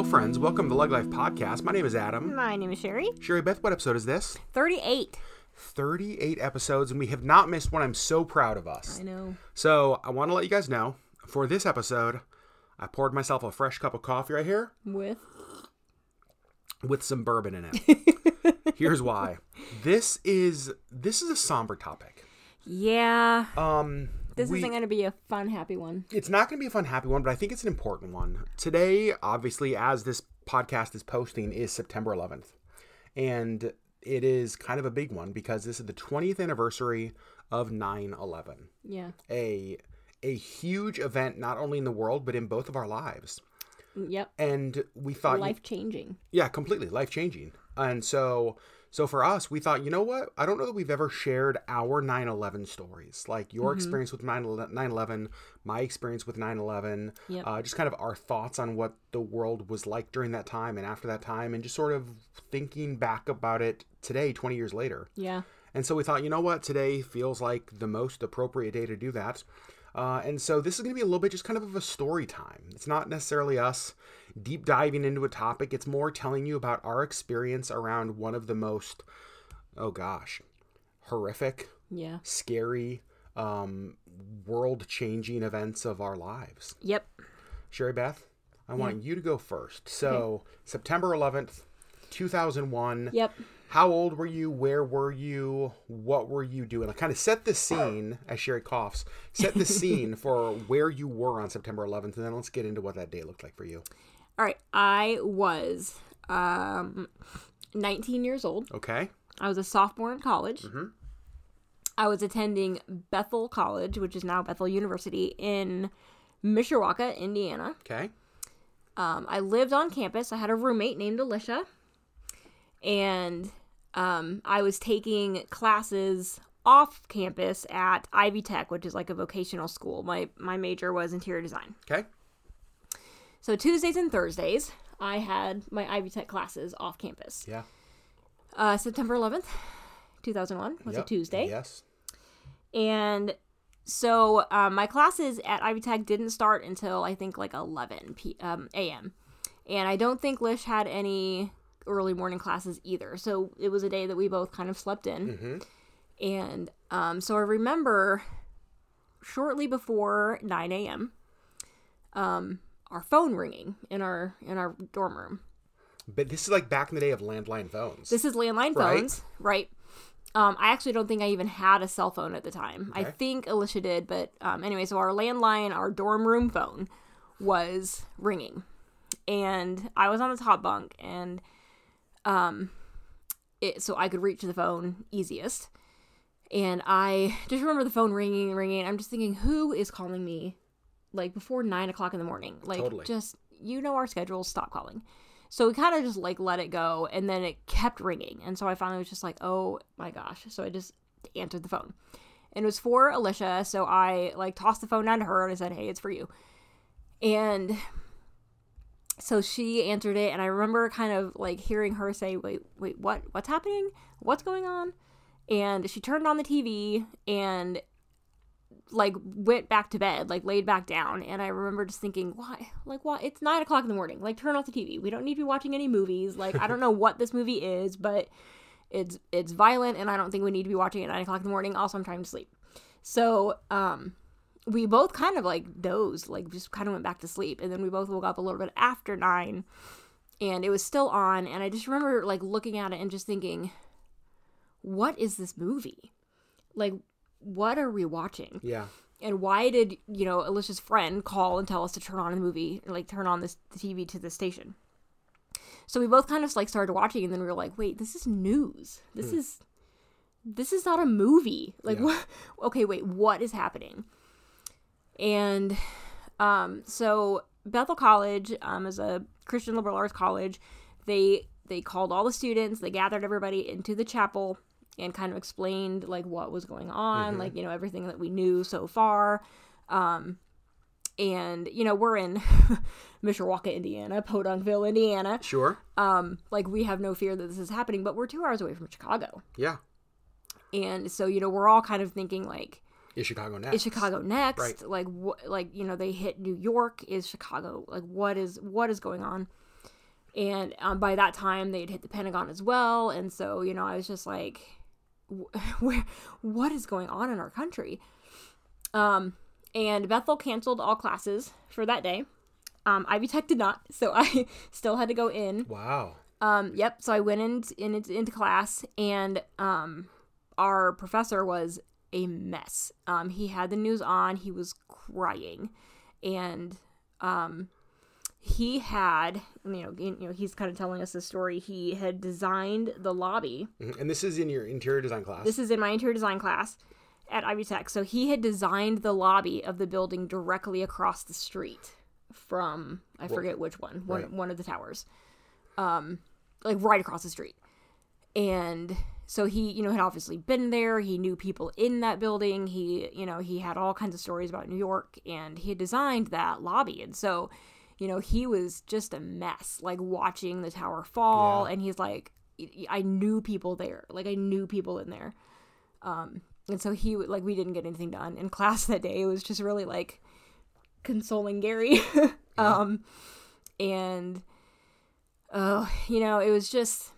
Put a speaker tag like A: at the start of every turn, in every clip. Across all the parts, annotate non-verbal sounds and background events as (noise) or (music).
A: Hello, friends. Welcome to the Lug Life Podcast. My name is Adam.
B: My name is Sherry.
A: Sherry Beth, what episode is this?
B: 38.
A: 38 episodes, and we have not missed one. I'm so proud of us.
B: I know.
A: So, I want to let you guys know for this episode, I poured myself a fresh cup of coffee right here
B: With
A: with some bourbon in it. (laughs) Here's why. This is this is a somber topic.
B: Yeah.
A: Um
B: This
A: we-
B: isn't going to be a fun, happy one.
A: it's not going to be a fun, happy one, but I think it's an important one. Today, obviously, as this podcast is posting, is September 11th. And it is kind of a big one because this is the 20th anniversary of 9 11.
B: Yeah.
A: A, a huge event, not only in the world, but in both of our lives.
B: Yep.
A: And we thought,
B: Life changing.
A: yeah, completely life changing. And so, so for us, we thought, you know what? I don't know that we've ever shared our 9/11 stories, like your experience with 9/11, my experience with 9/11,
B: Yep.
A: uh, just kind of our thoughts on what the world was like during that time and after that time, and just sort of thinking back about it today, 20 years later.
B: Yeah.
A: And so we thought, you know what? Today feels like the most appropriate day to do that. Uh, and so this is going to be a little bit just kind of a story time. It's not necessarily us deep diving into a topic, it's more telling you about our experience around one of the most, oh gosh, horrific,
B: Yeah.
A: scary, um, world changing events of our lives.
B: Yep.
A: Sherry Beth, I want you to go first. So, September 11th, 2001.
B: Yep.
A: How old were you? Where were you? What were you doing? Like, kind of set the scene as Sherry coughs. Set the (laughs) scene for where you were on September 11th, and then let's get into what that day looked like for you.
B: All right. I was um, 19 years old.
A: Okay.
B: I was a sophomore in college.
A: Mm-hmm.
B: I was attending Bethel College, which is now Bethel University in Mishawaka, Indiana.
A: Okay.
B: Um, I lived on campus. I had a roommate named Alicia, and um, I was taking classes off campus at Ivy Tech, which is like a vocational school. My my major was interior design.
A: Okay.
B: So Tuesdays and Thursdays, I had my Ivy Tech classes off campus.
A: Yeah.
B: Uh, September 11th, 2001 was
A: Yep.
B: a Tuesday.
A: Yes.
B: And so um, my classes at Ivy Tech didn't start until I think like 11 p- um, a.m. And I don't think Lish had any early morning classes either. So it was a day that we both kind of slept in.
A: Mm-hmm.
B: And um, so I remember shortly before 9 a.m. Um, our phone ringing in our in our dorm room.
A: But this is like back in the day of landline phones.
B: This is landline
A: Right.
B: phones, right? Um, I actually don't think I even had a cell phone at the time. I think Alicia did, but um, anyway, so our landline, our dorm room phone, was ringing, and I was on the top bunk, and um, it so I could reach the phone easiest, and I (laughs) just remember the phone ringing, ringing. I'm just thinking, who is calling me, like before nine o'clock in the morning? Like,
A: Totally.
B: just you know our schedules. Stop calling. So we kind of just like let it go, and then it kept ringing, and so I finally was just like, "Oh my gosh!" So I just answered the phone, and it was for Alicia. So I like tossed the phone down to her, and I said, "Hey, it's for you." And so she answered it, and I remember kind of like hearing her say, "Wait, wait, what? What's happening? What's going on?" And she turned on the TV and like went back to bed, like laid back down. And I remember just thinking, why? Like, why? It's nine o'clock in the morning. Like, turn off the TV. We don't need to be watching any movies. Like, I don't know what this movie is, but it's it's violent, and I don't think we need to be watching at nine o'clock in the morning. Also, I'm trying to sleep. So, um, we both kind of like dozed, like just kind of went back to sleep, and then we both woke up a little bit after nine, and it was still on. And I just remember like looking at it and just thinking, what is this movie? Like, what are we watching?
A: yeah.
B: and why did you know alicia's friend call and tell us to turn on the movie like turn on this the tv to the station so we both kind of like started watching and then we were like wait this is news this hmm. is this is not a movie like
A: Yeah. (laughs)
B: what okay wait what is happening and um so bethel college um is a christian liberal arts college. They they called all the students they gathered everybody into the chapel and kind of explained like what was going on like you know everything that we knew so far. Um and you know we're in (laughs) mishawaka indiana podunkville indiana.
A: Sure.
B: um like we have no fear that this is happening but we're two hours away from chicago.
A: Yeah.
B: and so you know we're all kind of thinking like
A: Is Chicago next?
B: is chicago next
A: Right.
B: like what like you know they hit new york is chicago like what is what is going on And um, by that time, they had hit the Pentagon as well. And so, you know, I was just like, (laughs) where, what is going on in our country? Um, and Bethel canceled all classes for that day. Um, Ivy Tech did not, so (laughs) I still had to go in.
A: Wow.
B: Um, yep. So I went in, in into class, and um, our professor was a mess. Um, he had the news on. He was crying, and um, he had you know you know he's kind of telling us the story. He had designed the lobby.
A: Mhm. And this is in your interior design class.
B: This is in my interior design class at Ivy Tech. So he had designed the lobby of the building directly across the street from I forget which one, one
A: right.
B: one of the towers. Um like right across the street. And so he, you know, had obviously been there. He knew people in that building. He, you know, he had all kinds of stories about New York and he had designed that lobby. And so, you know, he was just a mess, like watching the tower fall.
A: Yeah.
B: And he's like, I knew people there. Like, I knew people in there. Um, and so he, like, we didn't get anything done in (laughs) class that day. It was just really like consoling Gary. (laughs) um, and, oh, you know, it was just,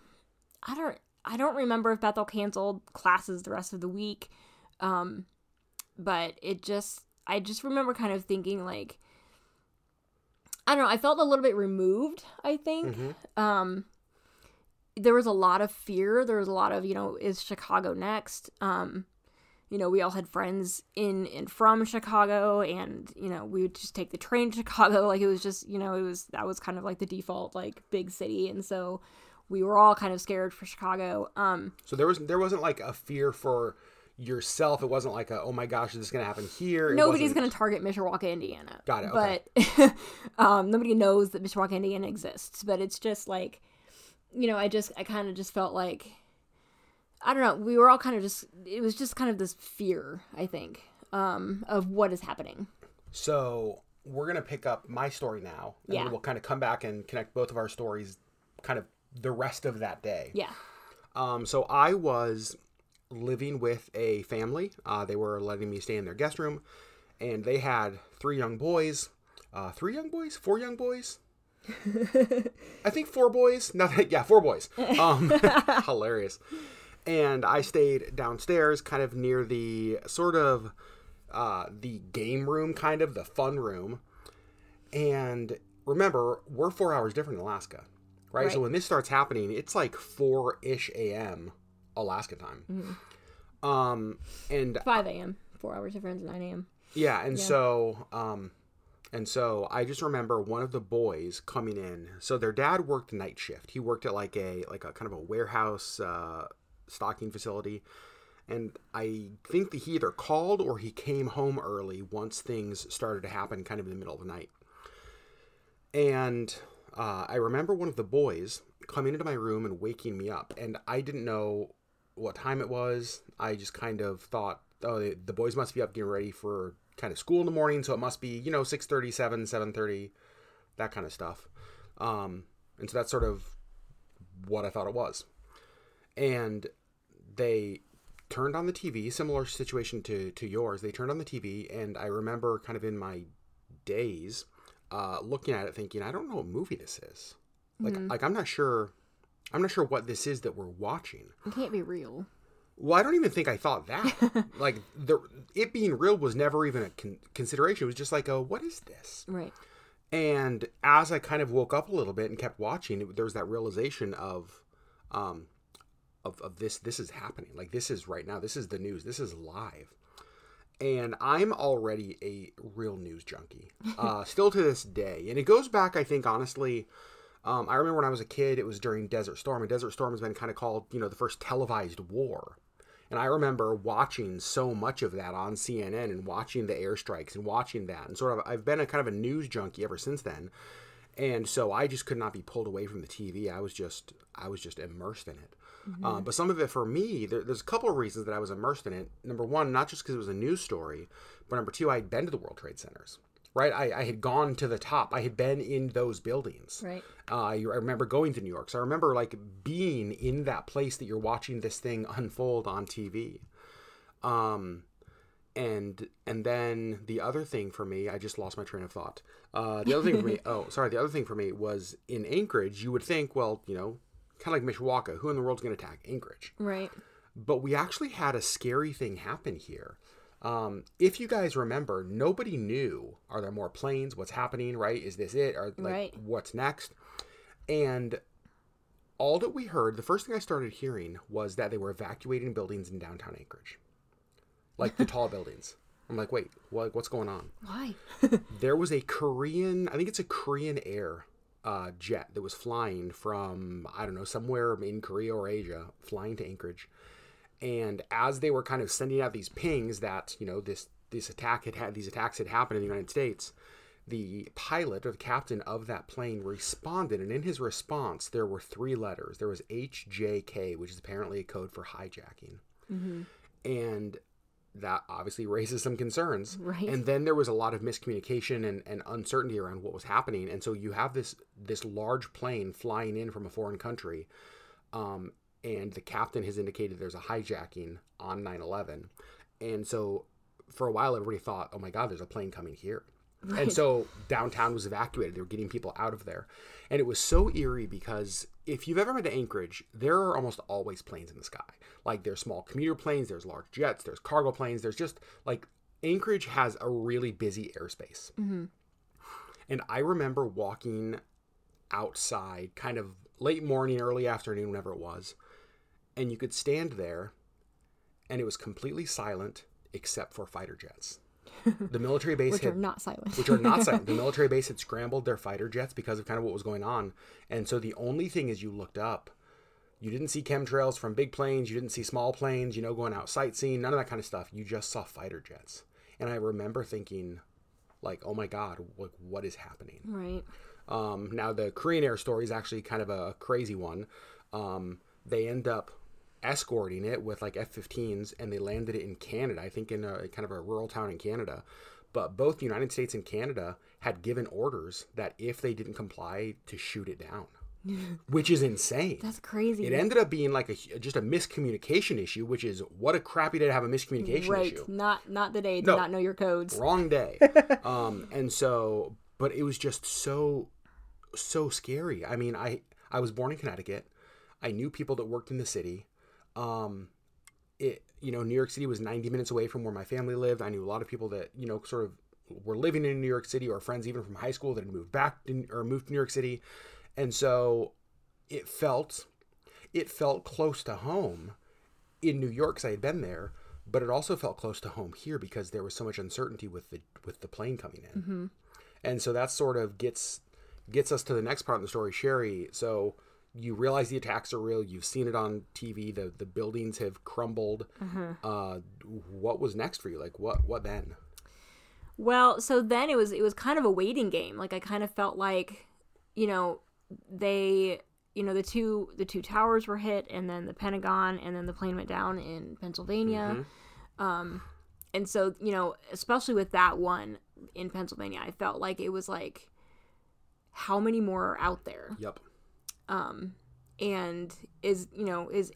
B: I don't, I don't remember if Bethel canceled classes the rest of the week. Um, but it just, I just remember kind of thinking like, I don't know, I felt a little bit removed, I think.
A: Mhm.
B: Um, there was a lot of fear. There was a lot of, you know, is Chicago next? Um, you know, we all had friends in and from Chicago, and you know, we would just take the train to (laughs) Chicago. Like it was just, you know, it was that was kind of like the default like big city, and so we were all kind of scared for Chicago. Um,
A: So there was there wasn't like a fear for yourself. It wasn't like a oh my gosh, is this gonna happen here? It
B: nobody's
A: wasn't-
B: to target Mishawaka, Indiana.
A: Got it, okay.
B: But (laughs) um, nobody knows that Mishawaka, Indiana exists. But it's just like, you know, I just, I kind of just felt like, I don't know. We were all kind of just, it was just kind of this fear, I think, um, of what is happening.
A: So we're gonna pick up my story now, and
B: Yeah.
A: we'll kind of come back and connect both of our stories, kind of the rest of that day.
B: Yeah.
A: Um, so I was living with a family. Uh, they were letting me stay in their guest room, and they had three young boys. Uh, three young boys, four young boys. (laughs) I think four boys. Not (laughs) yeah, four boys. Um, (laughs) hilarious. And I stayed downstairs, kind of near the sort of uh, the game room, kind of the fun room. And remember, we're four hours different in Alaska, right? So when this starts happening, it's like four ish a.m. Alaska time.
B: Mm-hmm.
A: Um, and
B: 5 a.m., four hours difference, 9 a.m.
A: yeah, and so um and so I just remember one of the boys coming in. So their dad worked night shift. He worked at like a like a kind of a warehouse uh stocking facility. And I think that he either called or he came home early once things started to happen kind of in the middle of the night. And uh, I remember one of the boys coming into my room and waking me up. And I didn't know what time it was. I just kind of thought, oh, the, the boys must be up getting ready for kind of school in the morning. So it must be, you know, 6.37, 7.30, that kind of stuff. Um, and so that's sort of what I thought it was. And they turned on the TV, similar situation to, to yours. They turned on the TV, and I remember kind of in my daze uh, looking at it thinking, I don't know what movie this is. Like, like I'm not sure. I'm not sure what this is that we're watching.
B: It can't be real.
A: Well, I don't even think I thought that. (laughs) like the it being real was never even a con- consideration. It was just like, oh, what is this?
B: Right.
A: And as I kind of woke up a little bit and kept watching, it, there was that realization of, um, of of this. This is happening. Like this is right now. This is the news. This is live. And I'm already a real news junkie, uh, (laughs) still to this day. And it goes back, I think, honestly. Um, I remember when I was a kid, it was during Desert Storm, and Desert Storm has been kind of called, you know, the first televised war. And I remember watching so much of that on CNN and watching the airstrikes and watching that. And sort of, I've been a kind of a news junkie ever since then. And so I just could not be pulled away from the TV. I was just, I was just immersed in it. Uh, but some of it for me, there, there's a couple of reasons that I was immersed in it. Number one, not just because it was a news story, but number two, I'd been to the World Trade Centers. Right, I, I had gone to the top. I had been in those buildings.
B: Right.
A: Uh, I I remember going to New York, so I remember like being in that place that you're watching this thing unfold on TV. Um, and and then the other thing for me, I just lost my train of thought. Uh, the other thing for me, (laughs) oh, sorry, the other thing for me was in Anchorage. You would think, well, you know, kind of like Mishawaka, who in the world's going to attack Anchorage?
B: Right.
A: But we actually had a scary thing happen here. Um, if you guys remember, nobody knew are there more planes? What's happening? Right? Is this it? Or like
B: Right.
A: what's next? And all that we heard, the first thing I started hearing was that they were evacuating buildings in downtown Anchorage, like the tall (laughs) buildings. I'm like, wait, what, what's going on?
B: Why?
A: There was a Korean, I think it's a Korean Air uh, jet that was flying from, I don't know, somewhere in Korea or Asia, flying to Anchorage. And as they were kind of sending out these pings that, you know, this, this attack had had, these attacks had happened in the United States, the pilot or the captain of that plane responded. And in his response, there were three letters. There was HJK, which is apparently a code for hijacking. And that obviously raises some concerns.
B: Right.
A: And then there was a lot of miscommunication and, and uncertainty around what was happening. And so you have this this large plane flying in from a foreign country. Um, and the captain has indicated there's a hijacking on 9-11. And so for a while everybody thought, oh my God, there's a plane coming here. And so downtown was evacuated. They were getting people out of there. And it was so eerie because if you've ever been to Anchorage, there are almost always planes in the sky. Like there's small commuter planes, there's large jets, there's cargo planes. There's just like Anchorage has a really busy airspace. Mm-hmm. And I remember walking outside kind of late morning, early afternoon, whenever it was. And you could stand there and it was completely silent except for fighter jets. The military base
B: Which
A: had
B: are not silent.
A: which are not (laughs) silent. The military base had scrambled their fighter jets because of kind of what was going on. And so the only thing is you looked up, you didn't see chemtrails from big planes, you didn't see small planes, you know, going out sightseeing, none of that kind of stuff. You just saw fighter jets. And I remember thinking, like, oh my God, like, what is happening?
B: right.
A: Um, now, the Korean Air story is actually kind of a crazy one. Um, they end up escorting it with like F 15s and they landed it in Canada, I think in a kind of a rural town in Canada. But both the United States and Canada had given orders that if they didn't comply, to shoot it down, (laughs) which is insane.
B: That's crazy.
A: It ended up being like a just a miscommunication issue, which is what a crappy day to have a miscommunication
B: right.
A: issue
B: Not not the day to
A: No.
B: not know your codes.
A: wrong day (laughs) um and so but it was just so so scary i mean i i was born in connecticut i knew people that worked in the city um it you know new york city was 90 minutes away from where my family lived. I knew a lot of people that you know sort of were living in new york city or friends even from high school that had moved back to, or moved to new york city. And so it felt it felt close to home in New York because I had been there, but it also felt close to home here because there was so much uncertainty with the with the plane coming in, and so that sort of gets gets us to the next part of the story, Sherry. So you realize the attacks are real. You've seen it on TV. The the buildings have crumbled. Uh, what was next for you? Like what what then?
B: Well, so then it was it was kind of a waiting game. Like I kind of felt like, you know, they you know the two the two towers were hit and then the Pentagon and then the plane went down in Pennsylvania. Um and so, you know, especially with that one in Pennsylvania, I felt like it was like how many more are out there?
A: Yep.
B: Um and is, you know, is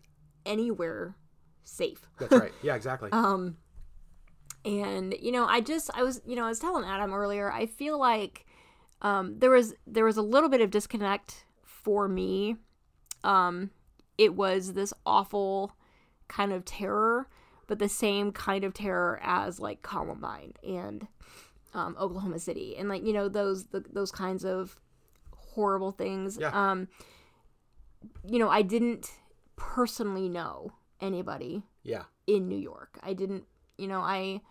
B: anywhere safe?
A: That's right. Yeah, exactly. (laughs)
B: Um, and you know, I just I was you know I was telling Adam earlier. I feel like um, there was there was a little bit of disconnect for me. Um, it was this awful kind of terror, but the same kind of terror as like Columbine and um, Oklahoma City, and like you know those the, those kinds of horrible things.
A: Yeah.
B: Um, you know, I didn't personally know anybody
A: yeah.
B: in New York. I didn't, you know, I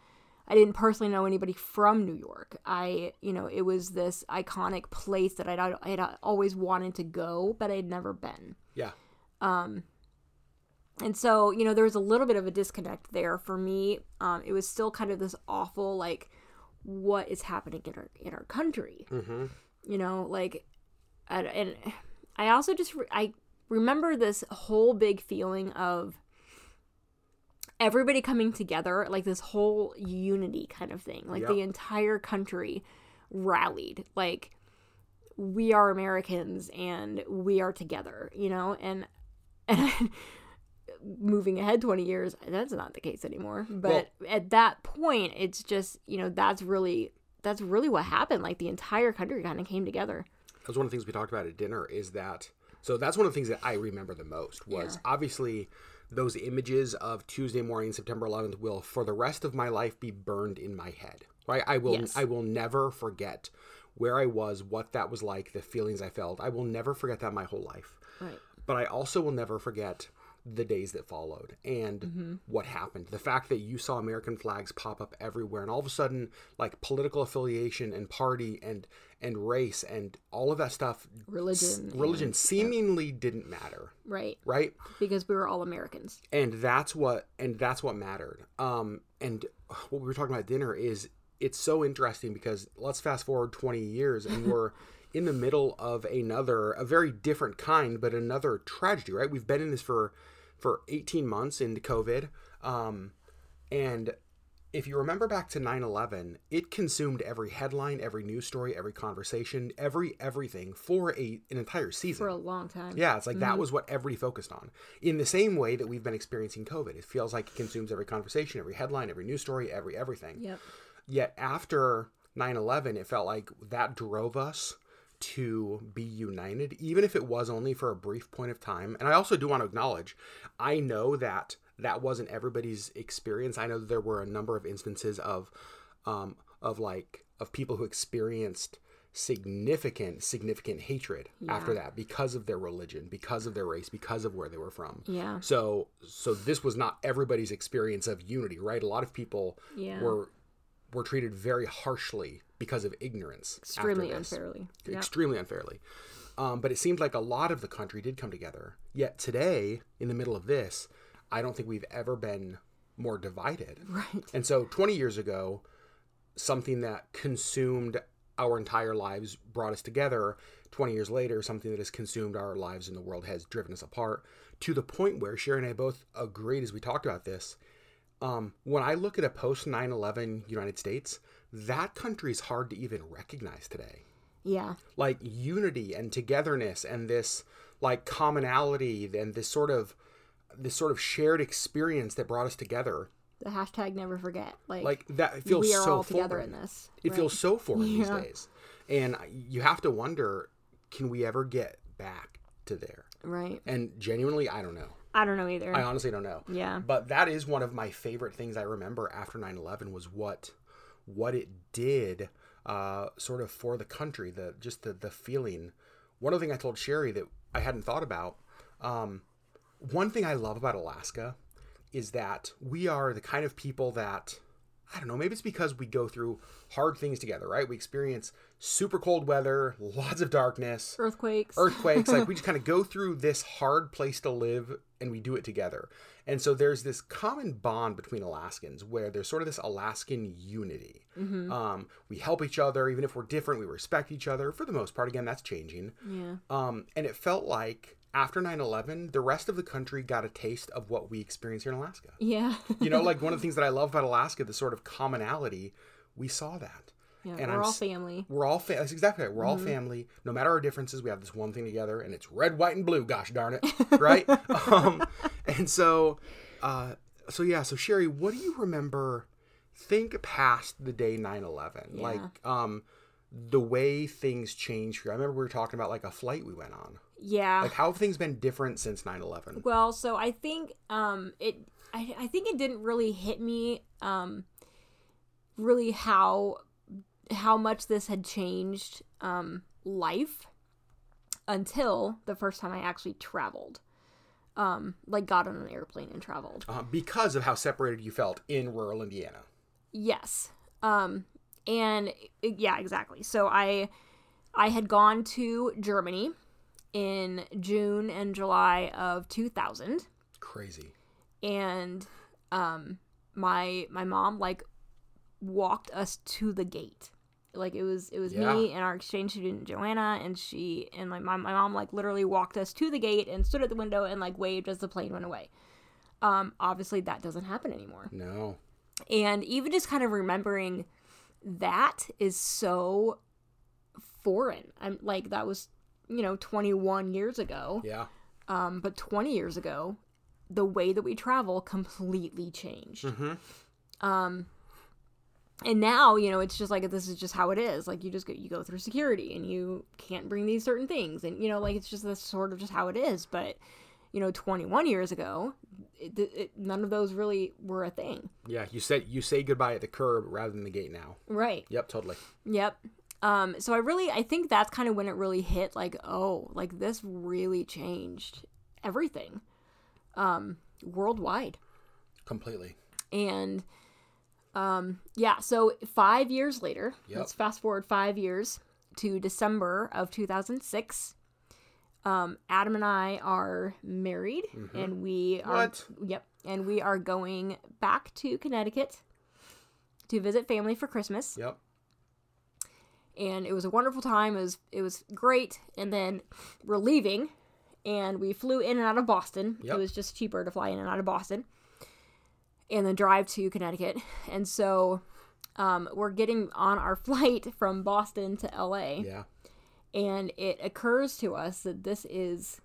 B: I didn't personally know anybody from New York. I, you know, it was this iconic place that I'd, I'd always wanted to go, but I'd never been.
A: Yeah.
B: Um, and so, you know, there was a little bit of a disconnect there for me. Um, it was still kind of this awful, like, what is happening in our in our country?
A: Mm-hmm.
B: you know like and, and i also just re- i remember this whole big feeling of everybody coming together like this whole unity kind of thing like the entire country rallied like we are americans and we are together you know and (laughs) and moving ahead 20 years, that's not the case anymore. But at that point, it's just, you know, that's really that's really what happened. Like the entire country kind of came together.
A: That was one of the things we talked about at dinner is that so that's one of the things that I remember the most was
B: Yeah.
A: obviously those images of Tuesday morning, September 11th, will for the rest of my life be burned in my head. Right? I will.
B: Yes.
A: I will never forget where I was, what that was like, the feelings I felt. I will never forget that my whole life.
B: Right.
A: But I also will never forget the days that followed and
B: Mm-hmm.
A: what happened. The fact that you saw American flags pop up everywhere, and all of a sudden, like political affiliation and party and and race and all of that stuff,
B: Religion.
A: religion
B: and-
A: seemingly didn't matter,
B: right.
A: right?
B: Because we were all Americans.
A: and that's what and that's what mattered um and what we were talking about at dinner is it's so interesting because let's fast forward 20 years and (laughs) we're in the middle of another a very different kind but another tragedy right we've been in this for for 18 months into covid um and if you remember back to 9-11 it consumed every headline every news story every conversation every everything for a an entire season
B: For a long time.
A: yeah, it's like that mm-hmm. was what everybody focused on. In the same way that we've been experiencing COVID, it feels like it consumes every conversation, every headline, every news story, every everything.
B: Yep.
A: Yet after 9 11, it felt like that drove us to be united, even if it was only for a brief point of time. And I also do want to acknowledge, I know that that wasn't everybody's experience. I know there were a number of instances of, um, of like, of people who experienced significant, significant hatred after that because of their religion, because of their race, because of where they were from.
B: Yeah.
A: So, so this was not everybody's experience of unity, right? A lot of people
B: Yeah.
A: were were treated very harshly because of ignorance.
B: Extremely unfairly. Yep.
A: Extremely unfairly. Um, but it seemed like a lot of the country did come together. Yet today, in the middle of this, I don't think we've ever been more divided.
B: Right.
A: And so 20 years ago, something that consumed our entire lives brought us together. 20 years later, something that has consumed our lives in the world has driven us apart to the point where Sherry and I both agreed as we talked about this. Um, when I look at a post 9 11 United States, that country is hard to even recognize today
B: Yeah.
A: like unity and togetherness and this like commonality and this sort of this sort of shared experience that brought us together
B: The hashtag never forget. Like,
A: like that feels
B: we are
A: so
B: all together in this.
A: it feels so foreign these days and you have to wonder can we ever get back to there
B: right.
A: and genuinely i don't know
B: I don't know either.
A: i honestly don't know
B: yeah.
A: but that is one of my favorite things i remember after 9-11 was what what it did uh, sort of for the country the just the, the feeling one other thing i told sherry that i hadn't thought about um, one thing i love about alaska is that we are the kind of people that i don't know maybe it's because we go through hard things together right? We experience super cold weather lots of darkness
B: Earthquakes.
A: earthquakes like we (laughs) just kind of go through this hard place to live and we do it together. And so there's this common bond between alaskans where there's sort of this alaskan unity. Um, we help each other even if we're different we respect each other. For the most part again that's changing.
B: Yeah.
A: um, and it felt like after 9-11 the rest of the country got a taste of what we experience here in alaska
B: Yeah.
A: you know like one of the (laughs) things that i love about alaska the sort of commonality we saw that
B: yeah.
A: and
B: We're
A: I'm
B: all family.
A: we're all fa- that's exactly right. We're all family. No matter our differences, we have this one thing together, and it's red, white, and blue. Gosh darn it, right? (laughs) um, and so, uh, so yeah. So Sherry, what do you remember? Think past the day 9-11. like um, the way things changed here. I remember we were talking about like a flight we went on.
B: Yeah.
A: Like how have things been different since 9-11?
B: Well, so I think um it I, I think it didn't really hit me um really how how much this had changed um life until the first time I actually traveled. Um like got on an airplane and traveled.
A: Uh, because of how separated you felt in rural Indiana.
B: Yes. Um and yeah, exactly. So I I had gone to Germany in June and July of 2000
A: Crazy.
B: and um my my mom like walked us to the gate like it was it was
A: Yeah.
B: me and our exchange student joanna and she and my, my mom like literally walked us to the gate and stood at the window and like waved as the plane went away um obviously that doesn't happen anymore
A: No.
B: and even just kind of remembering that is so foreign i'm like that was you know 21 years ago
A: Yeah.
B: um, but 20 years ago, the way that we travel completely changed. Hmm. Um, and now you know it's just like this is just how it is. Like you just go, you go through security and you can't bring these certain things, and you know like it's just this sort of just how it is. But you know, 21 years ago, it, it, none of those really were a thing.
A: Yeah, you said you say goodbye at the curb rather than the gate now.
B: Right.
A: Yep, totally.
B: Yep. Um, so I really, I think that's kind of when it really hit. Like, oh, like this really changed everything, um, worldwide.
A: Completely.
B: And, um, yeah. So five years later,
A: Yep.
B: let's fast forward five years to December of 2006. Um, Adam and I are married, and we are.
A: What?
B: Yep. And we are going back to Connecticut to visit family for Christmas
A: Yep.
B: And it was a wonderful time. It was it was great. And then we're leaving, and we flew in and out of Boston.
A: Yep.
B: It was just cheaper to fly in and out of Boston, and then drive to Connecticut. And so um, we're getting on our (laughs) flight from Boston to L.A.
A: Yeah.
B: and it occurs to us that this is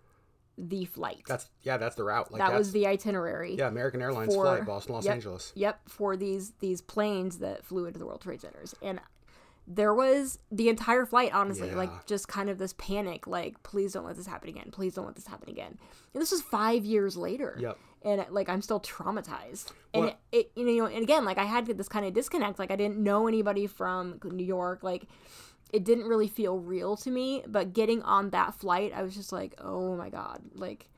B: the flight.
A: That's yeah, that's the route. Like
B: that was the itinerary.
A: yeah, American Airlines
B: for-
A: flight Boston Los
B: yep.
A: Angeles.
B: Yep, for these these planes that flew into the World Trade Centers. And there was the entire flight, honestly,
A: Yeah.
B: like just kind of this panic, like, please don't let this happen again. Please don't let this happen again. And this was five years later.
A: Yep.
B: And like I'm still traumatized. And
A: Well-
B: it, you know, and again, like I had this kind of disconnect. Like I didn't know anybody from New York. Like it didn't really feel real to me. But getting on that flight, I was just like, oh my god, like,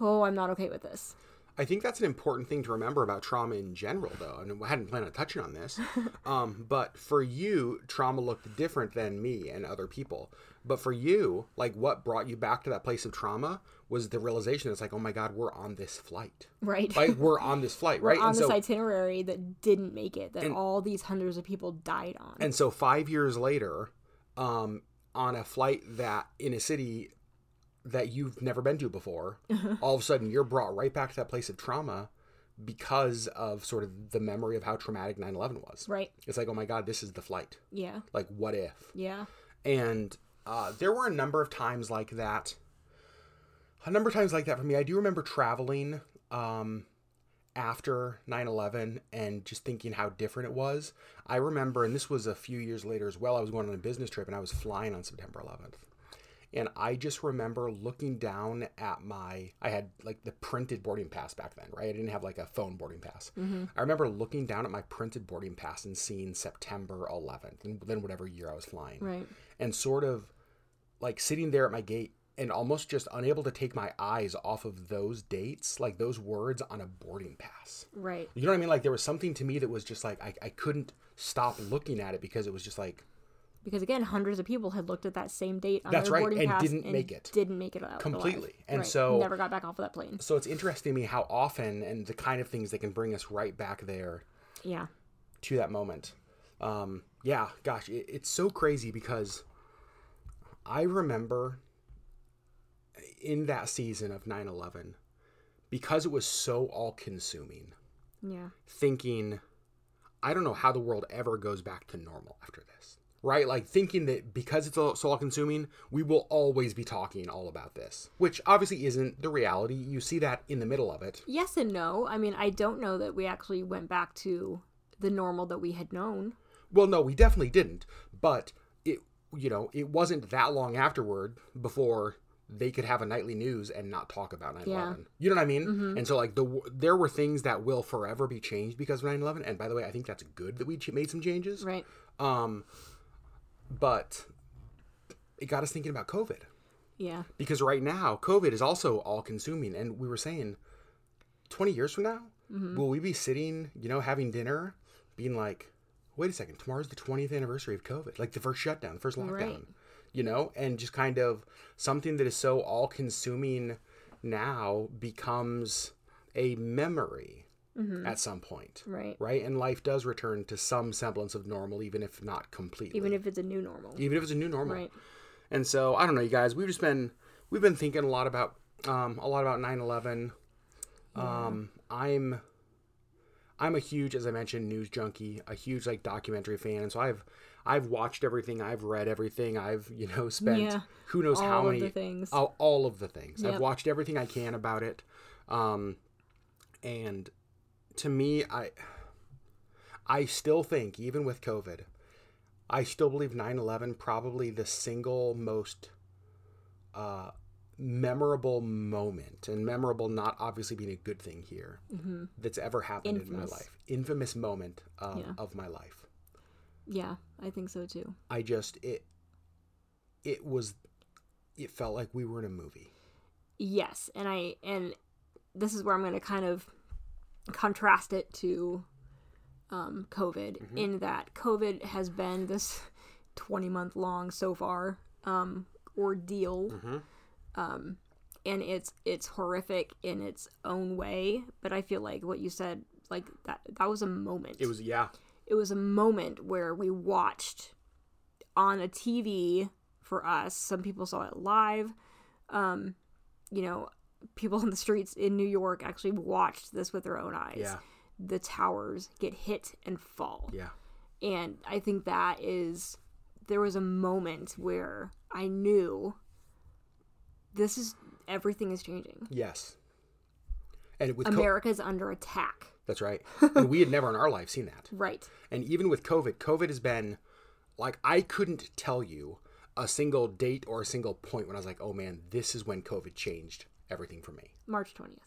B: oh, I'm not okay with this.
A: I think that's an important thing to remember about trauma in general, though. And I hadn't planned on touching on this. (laughs) um, but for you, trauma looked different than me and other people. But for you, like what brought you back to that place of trauma was the realization it's like, oh my God, we're on this flight.
B: Right.
A: Like we're on this flight, (laughs) right?
B: on
A: and
B: this
A: so
B: itinerary that didn't make it, that all these hundreds of people died on.
A: and so five years later, um, on a flight that in a city that you've never been to before, (laughs) all of a sudden you're brought right back to that place of trauma because of sort of the memory of how traumatic 9-11 was.
B: right.
A: It's like, oh my God, this is the flight.
B: Yeah.
A: Like, what if?
B: Yeah.
A: And uh, there were a number of times like that. A number of times like that for me. I do remember traveling um, after 9 11 and just thinking how different it was. I remember, and this was a few years later as well, I was going on a business trip and I was flying on September 11th. And I just remember looking down at my, I had like the printed boarding pass back then, right? I didn't have like a phone boarding pass. Mm-hmm. I remember looking down at my printed boarding pass and seeing September 11th and then whatever year I was flying
B: Right.
A: and sort of like sitting there at my gate and almost just unable to take my eyes off of those dates, like those words on a boarding pass.
B: Right.
A: You know what I mean? Like there was something to me that was just like I, I couldn't stop looking at it because it was just like
B: Because again, hundreds of people had looked at that same date on
A: That's
B: their
A: right,
B: boarding
A: and
B: pass
A: didn't make it.
B: Didn't make it out alive.
A: Completely. And
B: Right.
A: so-
B: never got back off of that plane.
A: so it's interesting to me how often and the kind of things that can bring us right back there
B: Yeah.
A: to that moment. Um, yeah, gosh, it, it's so crazy because I remember in that season of 9 11, because it was so all consuming,
B: Yeah.
A: thinking, I don't know how the world ever goes back to normal after this. Right? Like thinking that because it's so all consuming, we will always be talking all about this, which obviously isn't the reality. You see that in the middle of it.
B: Yes and no. I mean, I don't know that we actually went back to the normal that we had known.
A: Well, no, we definitely didn't. But it, you know, it wasn't that long afterward before they could have a nightly news and not talk about 9/11.
B: Yeah.
A: You know what I mean? And so, like, the there were things that will forever be changed because of 9/11. And by the way, I think that's good that we made some changes.
B: Right.
A: Um, but it got us thinking about COVID
B: Yeah.
A: because right now COVID is also all consuming, and we were saying, 20 years from now,
B: Mm-hmm.
A: will we be sitting, you know, having dinner, being like, wait a second, tomorrow's the 20th anniversary of COVID, like the first shutdown, the first lockdown,
B: Right.
A: you know, and just kind of something that is so all consuming now becomes a memory at some point.
B: Mm-hmm. Right.
A: Right. And life does return to some semblance of normal, even if not completely.
B: Even if it's a new normal.
A: even if it's a new normal.
B: Right.
A: And so I don't know, you guys. We've just been we've been thinking a lot about um, a lot about 9/11. Um, I'm I'm a huge, as I mentioned, news junkie, a huge like documentary fan, and so I've I've watched everything, I've read everything, I've you know spent
B: Yeah.
A: who knows how
B: All of
A: many
B: things.
A: all, all of the things. I've watched everything I can about it. Um, And to me, I I still think, even with COVID, I still believe 9/11 probably the single most uh, memorable moment, and memorable not obviously being a good thing here that's ever happened in my life. Infamous moment um,
B: Yeah.
A: of my life.
B: Yeah, I think so too.
A: I just it it was it felt like we were in a movie.
B: Yes, and I and this is where I'm going to kind of contrast it to um, COVID in that COVID has been this (laughs) 20 month long so far um, ordeal, um, and it's it's horrific in its own way. But I feel like what you said, like that that was a moment.
A: It was yeah,
B: it was a moment where we watched on a TV for us. Some people saw it live. Um, you know, people on the streets in New York actually watched this with their own eyes.
A: yeah,
B: The towers get hit and fall.
A: yeah.
B: And I think that is there was a moment where I knew this is everything is changing.
A: Yes. And with co-
B: America's under attack.
A: that's right. (laughs) and we had never in our life seen that.
B: Right.
A: And even with COVID, COVID has been like I couldn't tell you a single date or a single point when I was like, "Oh man, this is when COVID changed everything for me."
B: March 20th.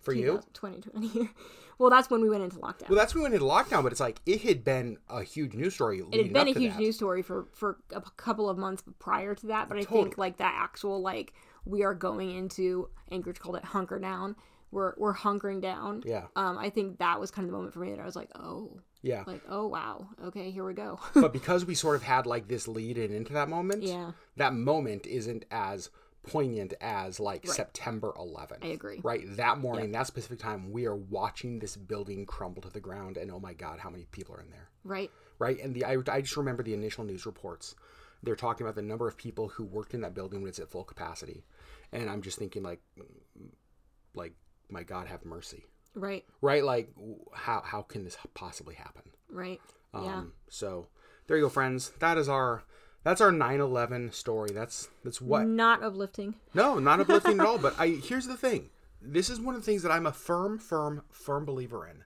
A: For you?
B: 2020. (laughs) well, that's when we went into lockdown.
A: Well, that's when we went into lockdown, but it's like it had been a huge news story.
B: it had been a huge news story for for a couple of months prior to that, but I think like that actual like we are going into Anchorage called it hunker down. We're we're hunkering down.
A: Yeah,
B: Um, I think that was kind of the moment for me that I was like, oh,
A: yeah.
B: like oh wow, okay, here we go.
A: but (laughs) because we sort of had like this lead in into that moment,
B: yeah,
A: that moment isn't as poignant as like September 11th.
B: I agree.
A: Right, that morning, that specific time, we are watching this building crumble to the ground, and oh my god, how many people are in there?
B: Right.
A: right? And the I, I just remember the initial news reports. They're talking about the number of people who worked in that building when it's at full capacity, and I'm just thinking like, like my God, have mercy,
B: Right.
A: right? Like how how can this possibly happen?
B: Right.
A: Um,
B: yeah.
A: So there you go, friends. That is our that's our 9/11 story. That's that's what
B: Not uplifting.
A: no, not uplifting at (laughs) all. But I here's the thing. This is one of the things that I'm a firm, firm, firm believer in.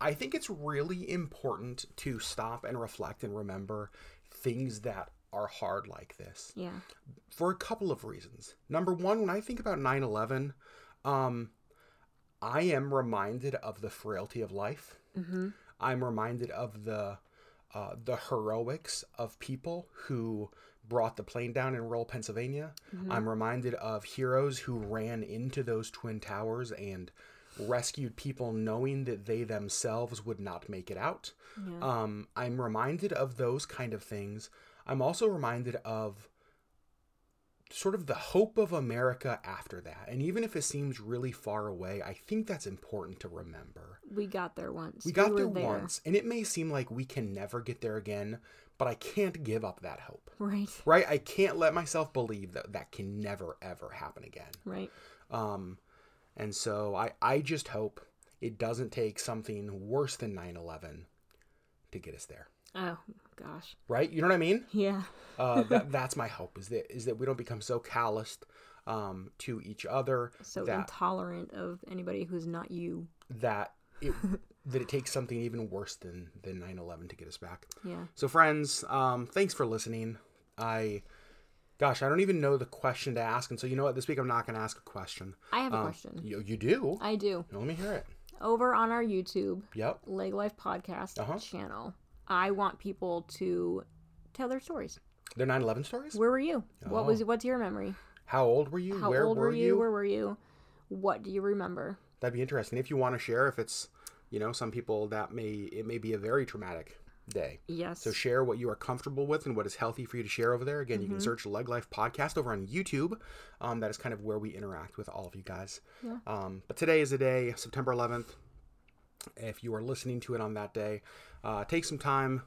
A: I think it's really important to stop and reflect and remember things that are hard like this
B: Yeah.
A: for a couple of reasons. Number one, when I think about 9 11, um, I am reminded of the frailty of life.
B: Mm-hmm.
A: I'm reminded of the uh, the heroics of people who brought the plane down in rural Pennsylvania. I'm reminded of heroes who ran into those twin towers and rescued people knowing that they themselves would not make it out.
B: Yeah.
A: Um, I'm reminded of those kind of things. I'm also reminded of sort of the hope of America after that. And even if it seems really far away, I think that's important to remember.
B: we got there once.
A: We got
B: were
A: there, once, and it may seem like we can never get there again, but I can't give up that hope.
B: Right.
A: Right? I can't let myself believe that that can never ever happen again.
B: Right.
A: Um and so I I just hope it doesn't take something worse than 9/11 to get us there.
B: Oh gosh.
A: Right? You know what I mean?
B: Yeah.
A: Uh, (laughs) that that's my hope is that is that we don't become so calloused um, to each other
B: So
A: that
B: intolerant of anybody who's not you.
A: that it (laughs) that it takes something even worse than than 9/11 to get us back.
B: Yeah.
A: So friends, um, thanks for listening. I gosh, I don't even know the question to ask, and so you know what? This week I'm not going to ask a question.
B: I have a
A: Um,
B: question.
A: You, you do?
B: I do.
A: Let me hear it.
B: Over on our YouTube,
A: Yep.
B: Leg Life Podcast
A: Uh-huh.
B: channel, I want people to tell their stories.
A: They're 9/11 stories.
B: Where were you? What was what's your memory?
A: How old were you?
B: How
A: Oh. Where
B: old
A: were
B: were you? Where were you? What do you remember?
A: That'd be interesting. If you want to share, if it's you know some people that may it may be a very traumatic day.
B: Yes.
A: So share what you are comfortable with and what is healthy for you to share over there. Again, you
B: Mm-hmm.
A: can search Leg Life Podcast over on YouTube. Um, that is kind of where we interact with all of you guys.
B: Yeah.
A: Um, but today is the day, September 11th. If you are listening to it on that day, uh, take some time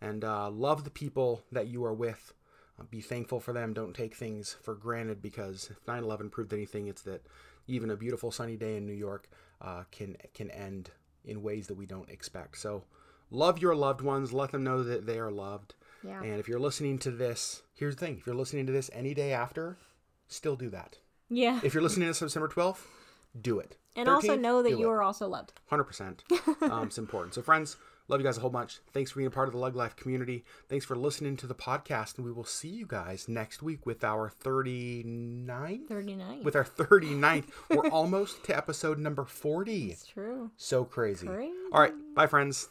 A: and uh, love the people that you are with. Uh, be thankful for them. Don't take things for granted because if 9/11 proved anything, it's that even a beautiful sunny day in New York uh, can can end in ways that we don't expect. So love your loved ones. Let them know that they are loved.
B: yeah.
A: And if you're listening to this, here's the thing: if you're listening to this any day after, still do that.
B: yeah.
A: If you're listening to September 12th, do it.
B: And also know that you
A: it.
B: are also loved.
A: 100%. (laughs) Um, it's important. So, friends, love you guys a whole bunch. Thanks for being a part of the Lug Life community. Thanks for listening to the podcast. And we will see you guys next week with our 39th?
B: 39.
A: With our 39th. We're almost to episode number 40.
B: it's true.
A: So crazy.
B: Crazy.
A: All right. Bye, friends.